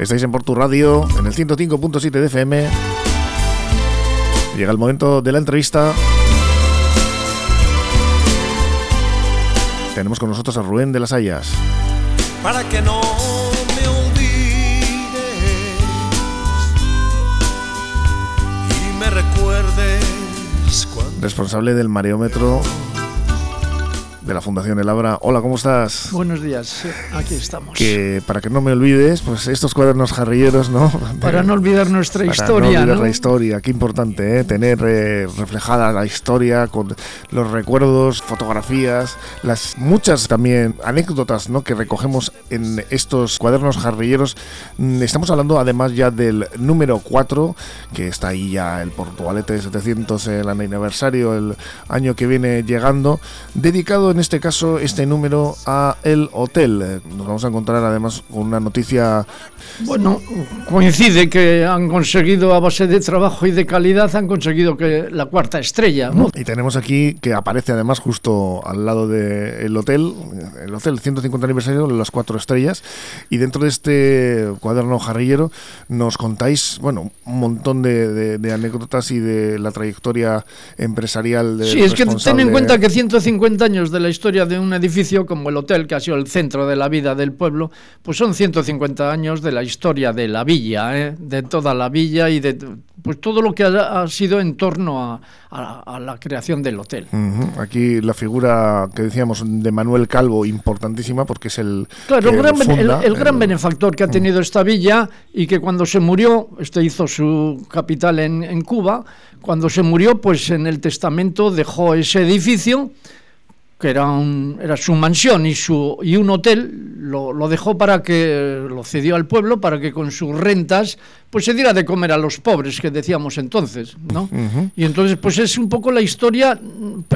Estáis en Portu Radio, en el 105.7 de FM. Llega el momento de la entrevista. Tenemos con nosotros a Rubén de las Hayas. Para que no me olvides y me recuerdes cuando Responsable del mareómetro de la Fundación El Abra. Hola, ¿cómo estás? Buenos días, aquí estamos. Que para que no me olvides, pues estos cuadernos jarrilleros, ¿no? Para no olvidar nuestra Para historia, no olvidar ¿no? la historia, qué importante, ¿eh? tener eh, reflejada la historia con los recuerdos, fotografías, las muchas también anécdotas ¿no? que recogemos en estos cuadernos jarrilleros. Mm, Estamos hablando además ya del número 4, que está ahí ya el Portugalete 700, el aniversario, el año que viene llegando, dedicado en este caso este número a el hotel. Eh, Nos vamos a encontrar además con una noticia Bueno, coincide que han conseguido, a base de trabajo y de calidad, han conseguido que la cuarta estrella. ¿no? Y tenemos aquí que aparece además justo al lado del hotel, el hotel 150 aniversario, las cuatro estrellas. Y dentro de este cuaderno jarrillero nos contáis, bueno, un montón de, de- de anécdotas y de la trayectoria empresarial de Sí, es que ten en cuenta que 150 años de la historia de un edificio como el hotel, que ha sido el centro de la vida del pueblo, pues son 150 años de la historia de la villa, ¿eh? de toda la villa y de pues todo lo que ha, ha sido en torno a, a- a la creación del hotel. Aquí la figura que decíamos de Manuel Calvo, importantísima, porque es el. Claro, que el gran, bene- el- funda el gran el- benefactor que ha tenido esta villa y que cuando se murió, este hizo su capital en, en Cuba, cuando se murió, pues en el testamento dejó ese edificio, que era, un- era su mansión y, su, y un hotel, lo, lo dejó para que, lo cedió al pueblo para que con sus rentas pues se diera de comer a los pobres que decíamos entonces, ¿no? Y entonces pues es un poco la historia,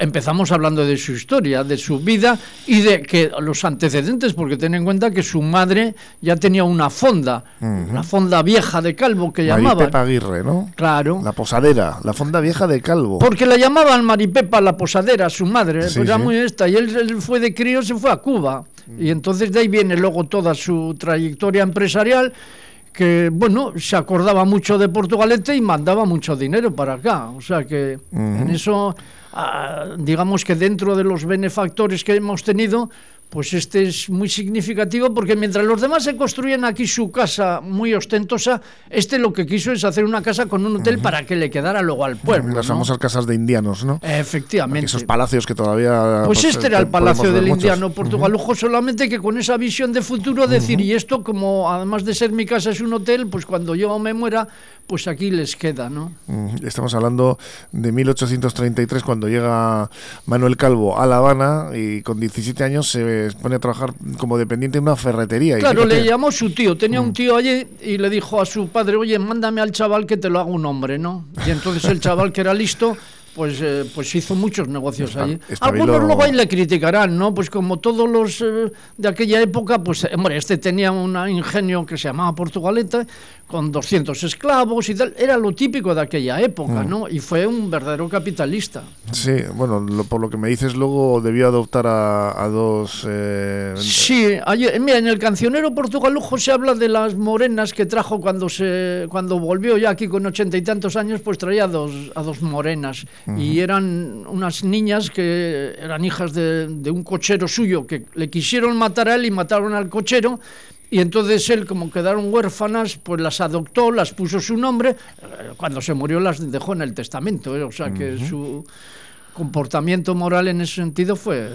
empezamos hablando de su historia, de su vida y de que los antecedentes, porque ten en cuenta que su madre ya tenía una fonda, una fonda vieja de Calvo que Mari llamaban. Pepa Aguirre, ¿no? Claro. La posadera, la fonda vieja de Calvo. Porque la llamaban Maripepa la posadera, su madre, Sí, pues sí. muy esta. Y él, él fue de crío, se fue a Cuba. Y entonces de ahí viene luego toda su trayectoria empresarial, que, bueno, se acordaba mucho de Portugalete y mandaba mucho dinero para acá. O sea que en eso, ah, digamos que dentro de los benefactores que hemos tenido, pues este es muy significativo porque mientras los demás se construyen aquí su casa muy ostentosa, este lo que quiso es hacer una casa con un hotel para que le quedara luego al pueblo. Las ¿no? famosas casas de indianos, ¿no? Efectivamente. Esos palacios que todavía. Pues este era el Palacio del muchos. Indiano Portugalujo, solamente que con esa visión de futuro decir, y esto como además de ser mi casa es un hotel, pues cuando yo me muera, pues aquí les queda, ¿no? Estamos hablando de 1833, cuando llega Manuel Calvo a La Habana y con 17 años se pone a trabajar como dependiente en una ferretería. Claro, le llamó su tío, tenía un tío allí y le dijo a su padre, oye, mándame al chaval que te lo haga un hombre, ¿no? Y entonces el chaval que era listo, pues, eh, pues hizo muchos negocios Esta- allí. estabiló- Algunos luego ahí le criticarán, ¿no? Pues como todos los eh, de aquella época, pues, eh, hombre, este tenía un ingenio que se llamaba Portugaleta, con 200 esclavos y tal, era lo típico de aquella época, ¿no? Y fue un verdadero capitalista. Sí, bueno, lo- por lo que me dices, luego debió adoptar a, a dos. eh, Sí, mira, en el cancionero portugalujo se habla de las morenas que trajo cuando se cuando volvió ya aquí con ochenta y tantos años, pues traía a dos, a dos morenas. Y eran unas niñas que eran hijas de, de un cochero suyo que le quisieron matar a él y mataron al cochero. Y entonces él, como quedaron huérfanas, pues las adoptó, las puso su nombre. Eh, Cuando se murió las dejó en el testamento. ¿eh? O sea que su comportamiento moral en ese sentido fue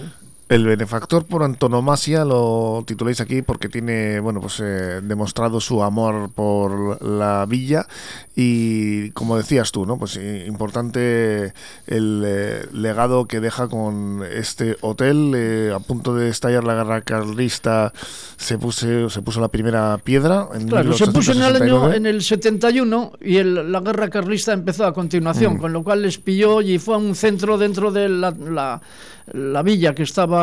El benefactor por antonomasia lo tituláis aquí porque tiene, bueno, pues eh, demostrado su amor por la villa y como decías tú, ¿no? Pues eh, importante el eh, legado que deja con este hotel eh, a punto de estallar la guerra carlista se puso se puso la primera piedra en Claro, se puso en el año 1869. en el 71 y el- la guerra carlista empezó a continuación, con lo cual les pilló y fue a un centro dentro de la, la- la villa que estaba,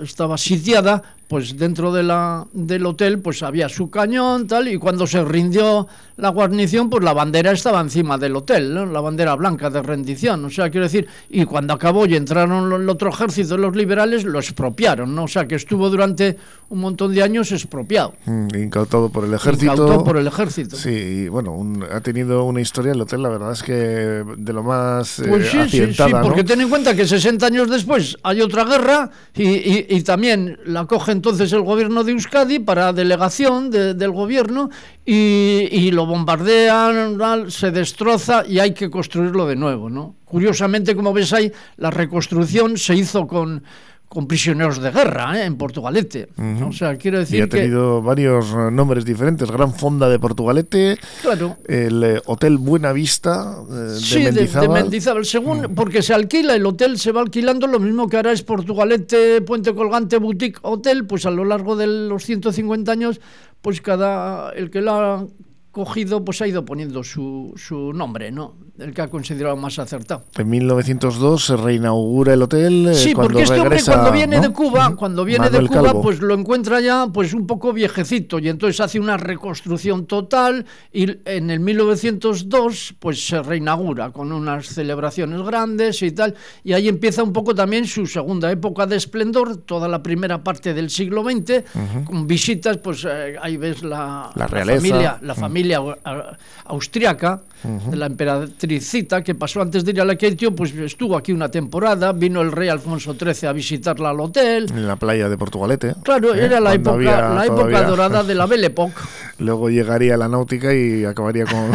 estaba sitiada pues dentro de la, del hotel pues había su cañón, tal, y cuando se rindió la guarnición, pues la bandera estaba encima del hotel, ¿no? la bandera blanca de rendición, o sea, quiero decir, y cuando acabó y entraron el otro ejército, los liberales, lo expropiaron, ¿no? O sea, que estuvo durante un montón de años expropiado. Mm, incautado por el ejército. Incautado por el ejército. Sí, y bueno, un- ha tenido una historia el hotel, la verdad es que de lo más eh, Pues sí, sí, sí, ¿no? porque ten en cuenta que 60 años después hay otra guerra y, y- y también la coge entonces el gobierno de Euskadi para delegación de- del gobierno y, lo bombardean, se destroza y hay que construirlo de nuevo, ¿no? Curiosamente, como ves ahí, la reconstrucción se hizo con, con prisioneros de guerra ¿eh? en Portugalete. O sea, quiero Y decir ha que... tenido varios eh, nombres diferentes. Gran Fonda de Portugalete, Claro. el eh, Hotel Buena Vista eh, de Sí, de, de Mendizábal. Mendizábal. Según, porque se alquila, el hotel se va alquilando, lo mismo que ahora es Portugalete, Puente Colgante, Boutique Hotel, pues a lo largo de los 150 años, pues cada, el que lo ha cogido, pues ha ido poniendo su, su nombre, ¿no? El que ha considerado más acertado. En 1902 se reinaugura el hotel. eh, Sí, cuando porque este hombre regresa, cuando viene ¿no? de Cuba, cuando viene Manuel de Cuba, Calvo. pues lo encuentra ya pues un poco viejecito y entonces hace una reconstrucción total y en el 1902 pues se reinaugura con unas celebraciones grandes y tal y ahí empieza un poco también su segunda época de esplendor, toda la primera parte del siglo XX con visitas, pues eh, ahí ves la, La realeza. familia, la familia au- a- austriaca de la emperatricita que pasó antes de ir a la Keitio, pues estuvo aquí una temporada, vino el rey Alfonso XIII a visitarla al hotel. En la playa de Portugalete. Claro, ¿eh? era la Cuando época, la época todavía- dorada de la Belle Époque. Luego llegaría la náutica y acabaría con,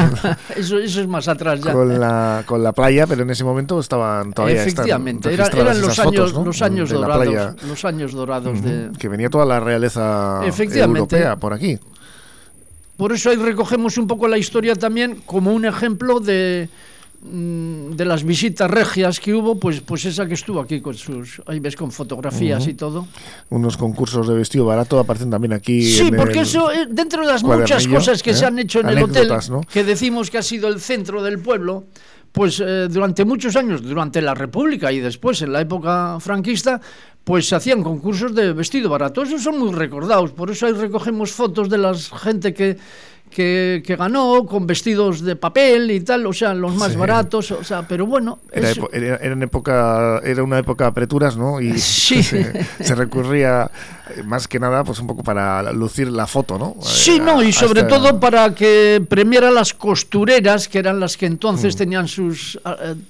Eso, eso es más atrás ya. con, la, con la playa, pero en ese momento estaban todavía Efectivamente, era- registradas eran los años, fotos, ¿no? los años de dorados, los años dorados de, Que venía toda la realeza europea por aquí. Por eso ahí recogemos un poco la historia también como un ejemplo de, mm, de las visitas regias que hubo, pues, pues esa que estuvo aquí con sus, ahí ves con fotografías y todo. Unos concursos de vestido barato aparecen también aquí. Sí, en porque el- eso, eh, dentro de las muchas cosas que ¿eh? se han hecho en el hotel, que decimos que ha sido el centro del pueblo, pues eh, durante muchos años, durante la República y después en la época franquista, pues se hacían concursos de vestido barato. Esos son muy recordados, por eso ahí recogemos fotos de la gente que, que, que ganó con vestidos de papel y tal, o sea, los más Sí. baratos, o sea, pero bueno. Era, es- era- era en época, era una época de apreturas, ¿no? Y Sí. se, se recurría eh, más que nada, pues un poco para lucir la foto, ¿no? Sí, Eh, no, y sobre esta- todo para que premiara las costureras, que eran las que Mm. entonces tenían sus, eh, mm,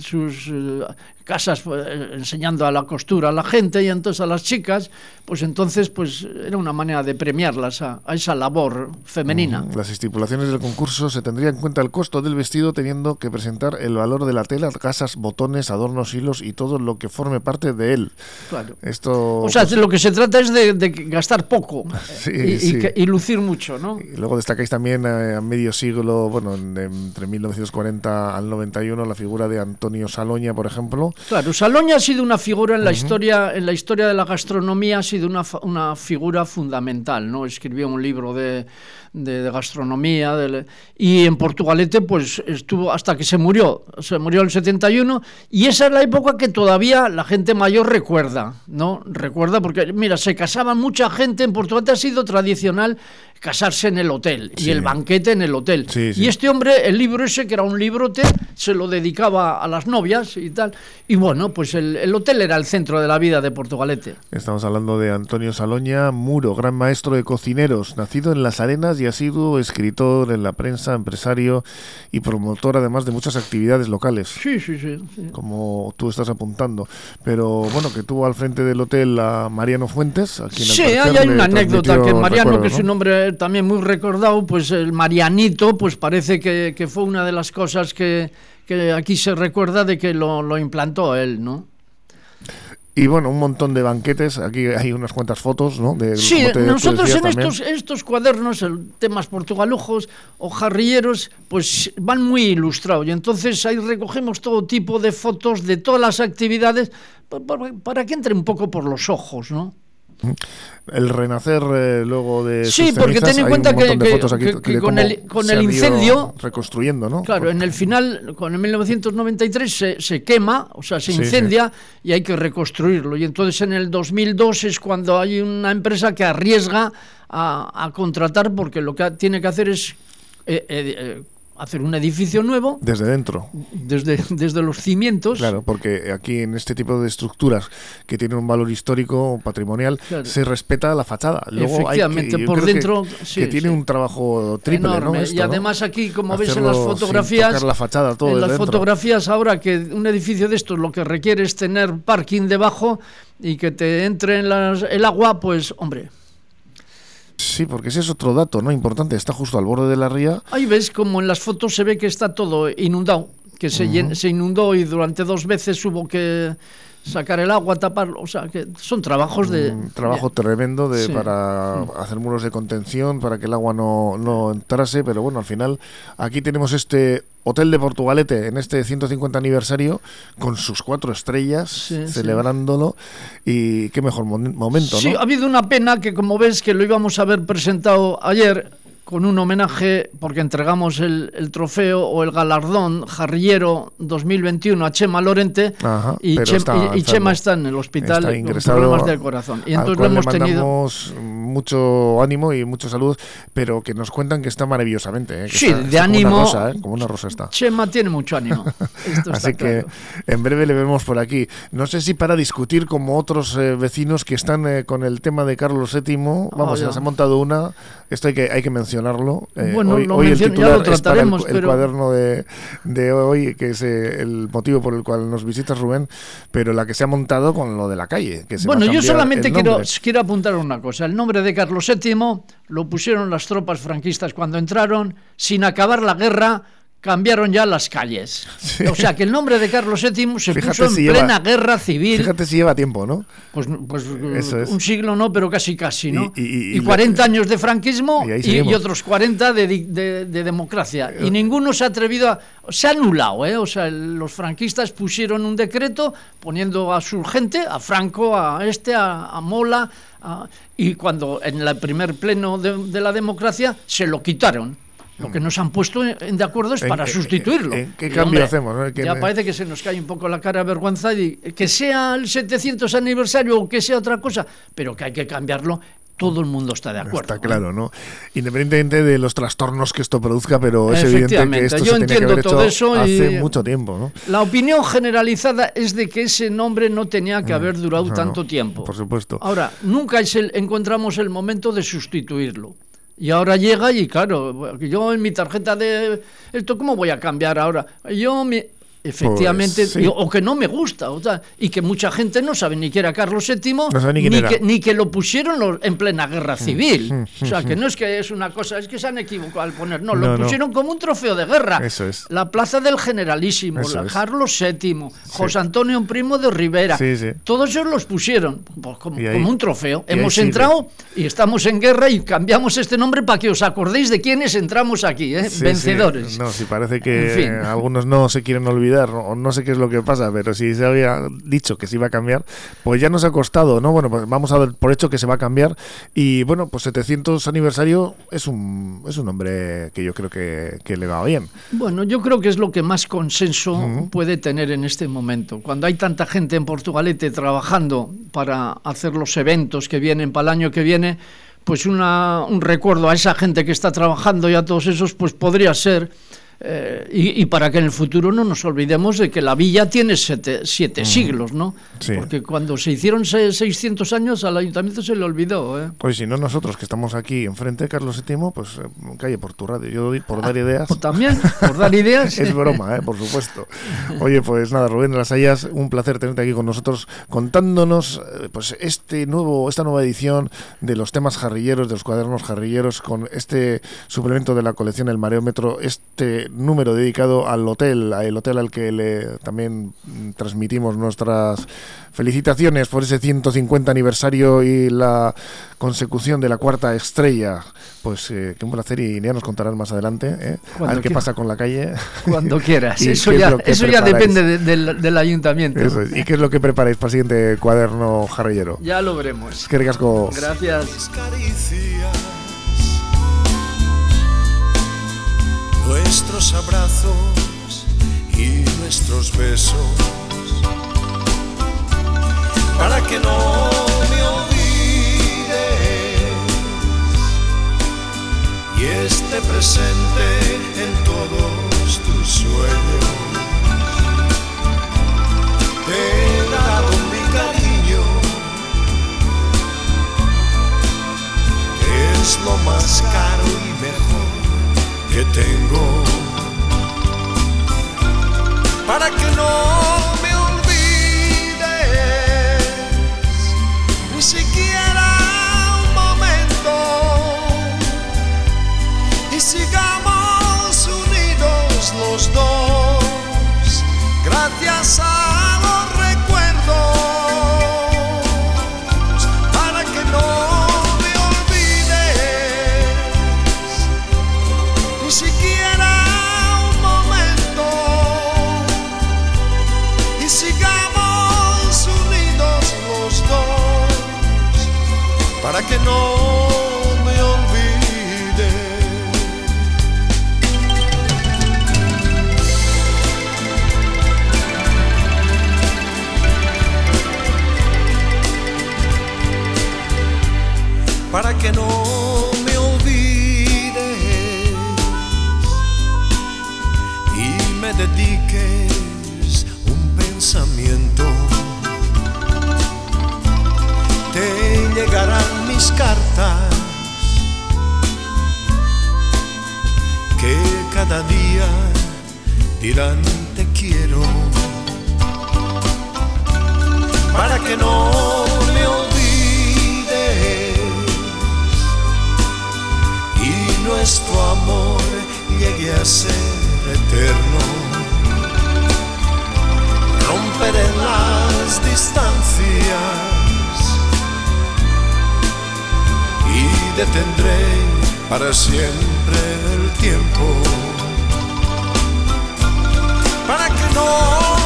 sus eh, casas eh, enseñando a la costura a la gente y entonces a las chicas, pues entonces pues era una manera de premiarlas a, a esa labor femenina. Las estipulaciones del concurso se tendría en cuenta el costo del vestido teniendo que presentar el valor de la tela, casas, botones, adornos, hilos y todo lo que forme parte de él. Claro. Esto O sea, pues, lo que se trata es de, de gastar poco Sí, y, y sí. que- y lucir mucho, ¿no? Y luego destacáis también eh, a medio siglo, bueno, en- entre 1940 al 91, la figura de Antonio Saloña, por ejemplo. Claro, Saloña ha sido una figura en la historia, en la historia de la gastronomía, ha sido una, una figura fundamental, ¿no? Escribió un libro de, de- de gastronomía de- y en Portugalete, pues estuvo hasta que se murió, se murió en el 71 y esa es la época que todavía la gente mayor recuerda, ¿no? Recuerda porque mira, se casaba mucha gente en Portugalete ha sido tradicional casarse en el hotel Sí. y el banquete en el hotel. Sí, sí. Y este hombre, el libro ese, que era un librote, se lo dedicaba a las novias y tal. Y bueno, pues el, el hotel era el centro de la vida de Portugalete. Estamos hablando de Antonio Saloña Muro, gran maestro de cocineros, nacido en Las Arenas y ha sido escritor en la prensa, empresario y promotor además de muchas actividades locales. Sí, sí, sí. sí. como tú estás apuntando. Pero bueno, que tuvo al frente del hotel a Mariano Fuentes, a quien Sí, hay, hay una anécdota que Mariano, recuerdos, que es un ¿no? nombre también muy recordado, pues el Marianito, pues parece que, que fue una de las cosas que, que aquí se recuerda de que lo, lo implantó él, ¿no? Y bueno, un montón de banquetes. Aquí hay unas cuantas fotos, ¿no? De, Sí, te- nosotros en también. estos, estos cuadernos, el, temas portugalujos o jarrilleros, pues van muy ilustrados. Y entonces ahí recogemos todo tipo de fotos de todas las actividades pa- pa- para, que entre un poco por los ojos, ¿no? El renacer eh, luego de Sí, sus porque ten en cuenta que- aquí con el- con el incendio- reconstruyendo, ¿no? Claro, en el final, con el 1993 se, se quema, o sea, se Sí, incendia y hay que reconstruirlo. Y entonces en el 2002 es cuando hay una empresa que arriesga a, a contratar porque lo que tiene que hacer es eh, eh, hacer un edificio nuevo Desde dentro. desde, desde los cimientos. Claro, porque aquí en este tipo de estructuras que tienen un valor histórico patrimonial Claro. se respeta la fachada. Luego hay que- Efectivamente, por que- dentro, que, tiene sí. un trabajo triple, enorme. ¿no? Esto, y además aquí, como ves en las fotografías, la fachada, todo en las dentro. fotografías ahora que un edificio de estos lo que requiere es tener parking debajo y que te entre en las- el agua, pues hombre, Sí, porque ese es otro dato, ¿no? Importante. Está justo al borde de la ría. ahí ves como en las fotos se ve que está todo inundado, que se, se inundó y durante dos veces hubo que sacar el agua, taparlo, o sea, que son trabajos de... Un trabajo tremendo de, Sí. Mm. para hacer muros de contención, para que el agua no, no entrase, pero bueno, al final aquí tenemos este Hotel de Portugalete en este 150 aniversario con sus cuatro estrellas, Sí, sí. celebrándolo y qué mejor momento, Sí, ¿no? ha habido una pena que, como ves, que lo íbamos a haber presentado ayer con un homenaje, porque entregamos el, el trofeo o el galardón Jarrillero 2021 a Chema Lorente Ajá, y, pero Chem- está y-. Chema está en el hospital con problemas del corazón. Y entonces lo cual le hemos tenido... mandamos mucho ánimo y muchos saludos, pero que nos cuentan que está maravillosamente. ¿eh? Que Sí, está- de está como ánimo. Una rosa, ¿eh? Como una rosa está. Chema tiene mucho ánimo. Esto Así que claro. en breve le vemos por aquí. No sé si para discutir como otros eh, vecinos que están eh, con el tema de Carlos VII. Vamos, ya. se ha montado una. Esto hay que, hay que mencionarlo. Eh, Bueno, hoy, lo hoy el mencion- ya titular lo es para el, trataremos, el pero- cuaderno de, de hoy, que es eh, el motivo por el cual nos visitas, Rubén, pero la que se ha montado con lo de la calle. Que se Bueno, yo solamente quiero, quiero apuntar una cosa. El nombre de Carlos VII lo pusieron las tropas franquistas cuando entraron, sin acabar la guerra, cambiaron ya las calles. O sea que el nombre de Carlos VII se Fíjate puso en si lleva- plena guerra civil. Fíjate si lleva tiempo, ¿no? Pues, pues Eso es. un siglo no, pero casi casi, ¿no? Y- y- y- y 40 años de franquismo y otros 40 de, de- de democracia. Y ninguno se ha atrevido a... Se ha anulado, ¿eh? O sea, el- los franquistas pusieron un decreto poniendo a su gente, a Franco, a este, a, a Mola, a- y cuando en el primer pleno de, de la democracia se lo quitaron. Lo que nos han puesto de acuerdo es ¿En para qué- sustituirlo. en qué cambio hacemos, no? Que ya me- parece que se nos cae un poco la cara de vergüenza y que sea el 700 aniversario o que sea otra cosa, pero que hay que cambiarlo, todo el mundo está de acuerdo. Está claro, ¿no? Independientemente de los trastornos que esto produzca, pero es evidente que esto yo se tenía que entiendo haber todo hecho eso hace y- mucho tiempo, ¿no? La opinión generalizada es de que ese nombre no tenía que haber durado Mm. No, tanto no, tiempo. Por supuesto. Ahora, nunca es el- encontramos el momento de sustituirlo. Y ahora llega y claro, yo en mi tarjeta de esto, ¿cómo voy a cambiar ahora? Yo me... Efectivamente, Pues, sí. o que no me gusta, o sea, y que mucha gente no sabe ni que era Carlos VII, No sabe ni que, ni que lo pusieron los- en plena guerra civil. O sea, que no es que es una cosa, es que se han equivocado al poner, no, No, lo no. pusieron como un trofeo de guerra. Eso es. La plaza del Generalísimo, la. Carlos VII, José Antonio Primo de Rivera, Sí, todos ellos los pusieron pues, como, Y ahí- como un trofeo. Hemos entrado y estamos en guerra y cambiamos este nombre para que os acordéis de quiénes entramos aquí, ¿eh? Vencedores. No, si parece que En fin. algunos no se quieren olvidar o no sé qué es lo que pasa, pero si se había dicho que se iba a cambiar, pues ya nos ha costado, ¿no? Bueno, pues vamos a dar por hecho que se va a cambiar y bueno, pues 700 aniversario es un es un nombre que yo creo que, que le va bien. Bueno, yo creo que es lo que más consenso puede tener en este momento. Cuando hay tanta gente en Portugalete trabajando para hacer los eventos que vienen para el año que viene, pues una, un recuerdo a esa gente que está trabajando y a todos esos, pues podría ser. Eh, y, y para que en el futuro no nos olvidemos de que la villa tiene siete, siete siglos, ¿no? Sí. Porque cuando se hicieron se- 600 años al ayuntamiento se le olvidó. ¿eh? Pues si no nosotros que estamos aquí enfrente de Carlos VII, pues eh, calle por tu radio. Yo doy por dar ideas. Pues también, por dar ideas. Es broma, ¿eh? por supuesto. Oye, pues nada, Rubén de las Hayas, un placer tenerte aquí con nosotros contándonos eh, pues este nuevo, esta nueva edición de los temas jarrilleros, de los cuadernos jarrilleros, con este suplemento de la colección El Mareómetro, este número dedicado al hotel, el hotel al que le también transmitimos nuestras felicitaciones por ese 150 aniversario y la consecución de la cuarta estrella. Pues eh, qué un placer y ya nos contarán más adelante ¿eh? a ver qué pasa con la calle. Cuando quieras, eso ya, eso ya depende del, ayuntamiento. ¿Y qué es lo que preparáis para el siguiente cuaderno jarrillero? Ya lo veremos. Que ricasco. Gracias. Nuestros abrazos y nuestros besos para que no me olvides y esté presente en todos tus sueños. Te he dado mi cariño, es lo más caro y que tengo. Para que no dirán te quiero para que no me olvides. Y nuestro amor llegue a ser eterno. Romper en las distancias. Detendré para siempre el tiempo. Para que no me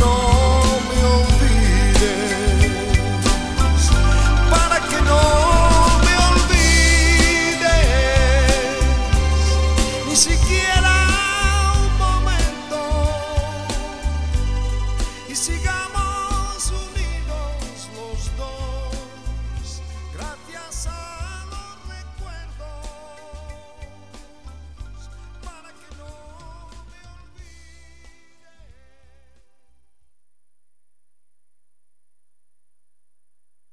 não me olvide.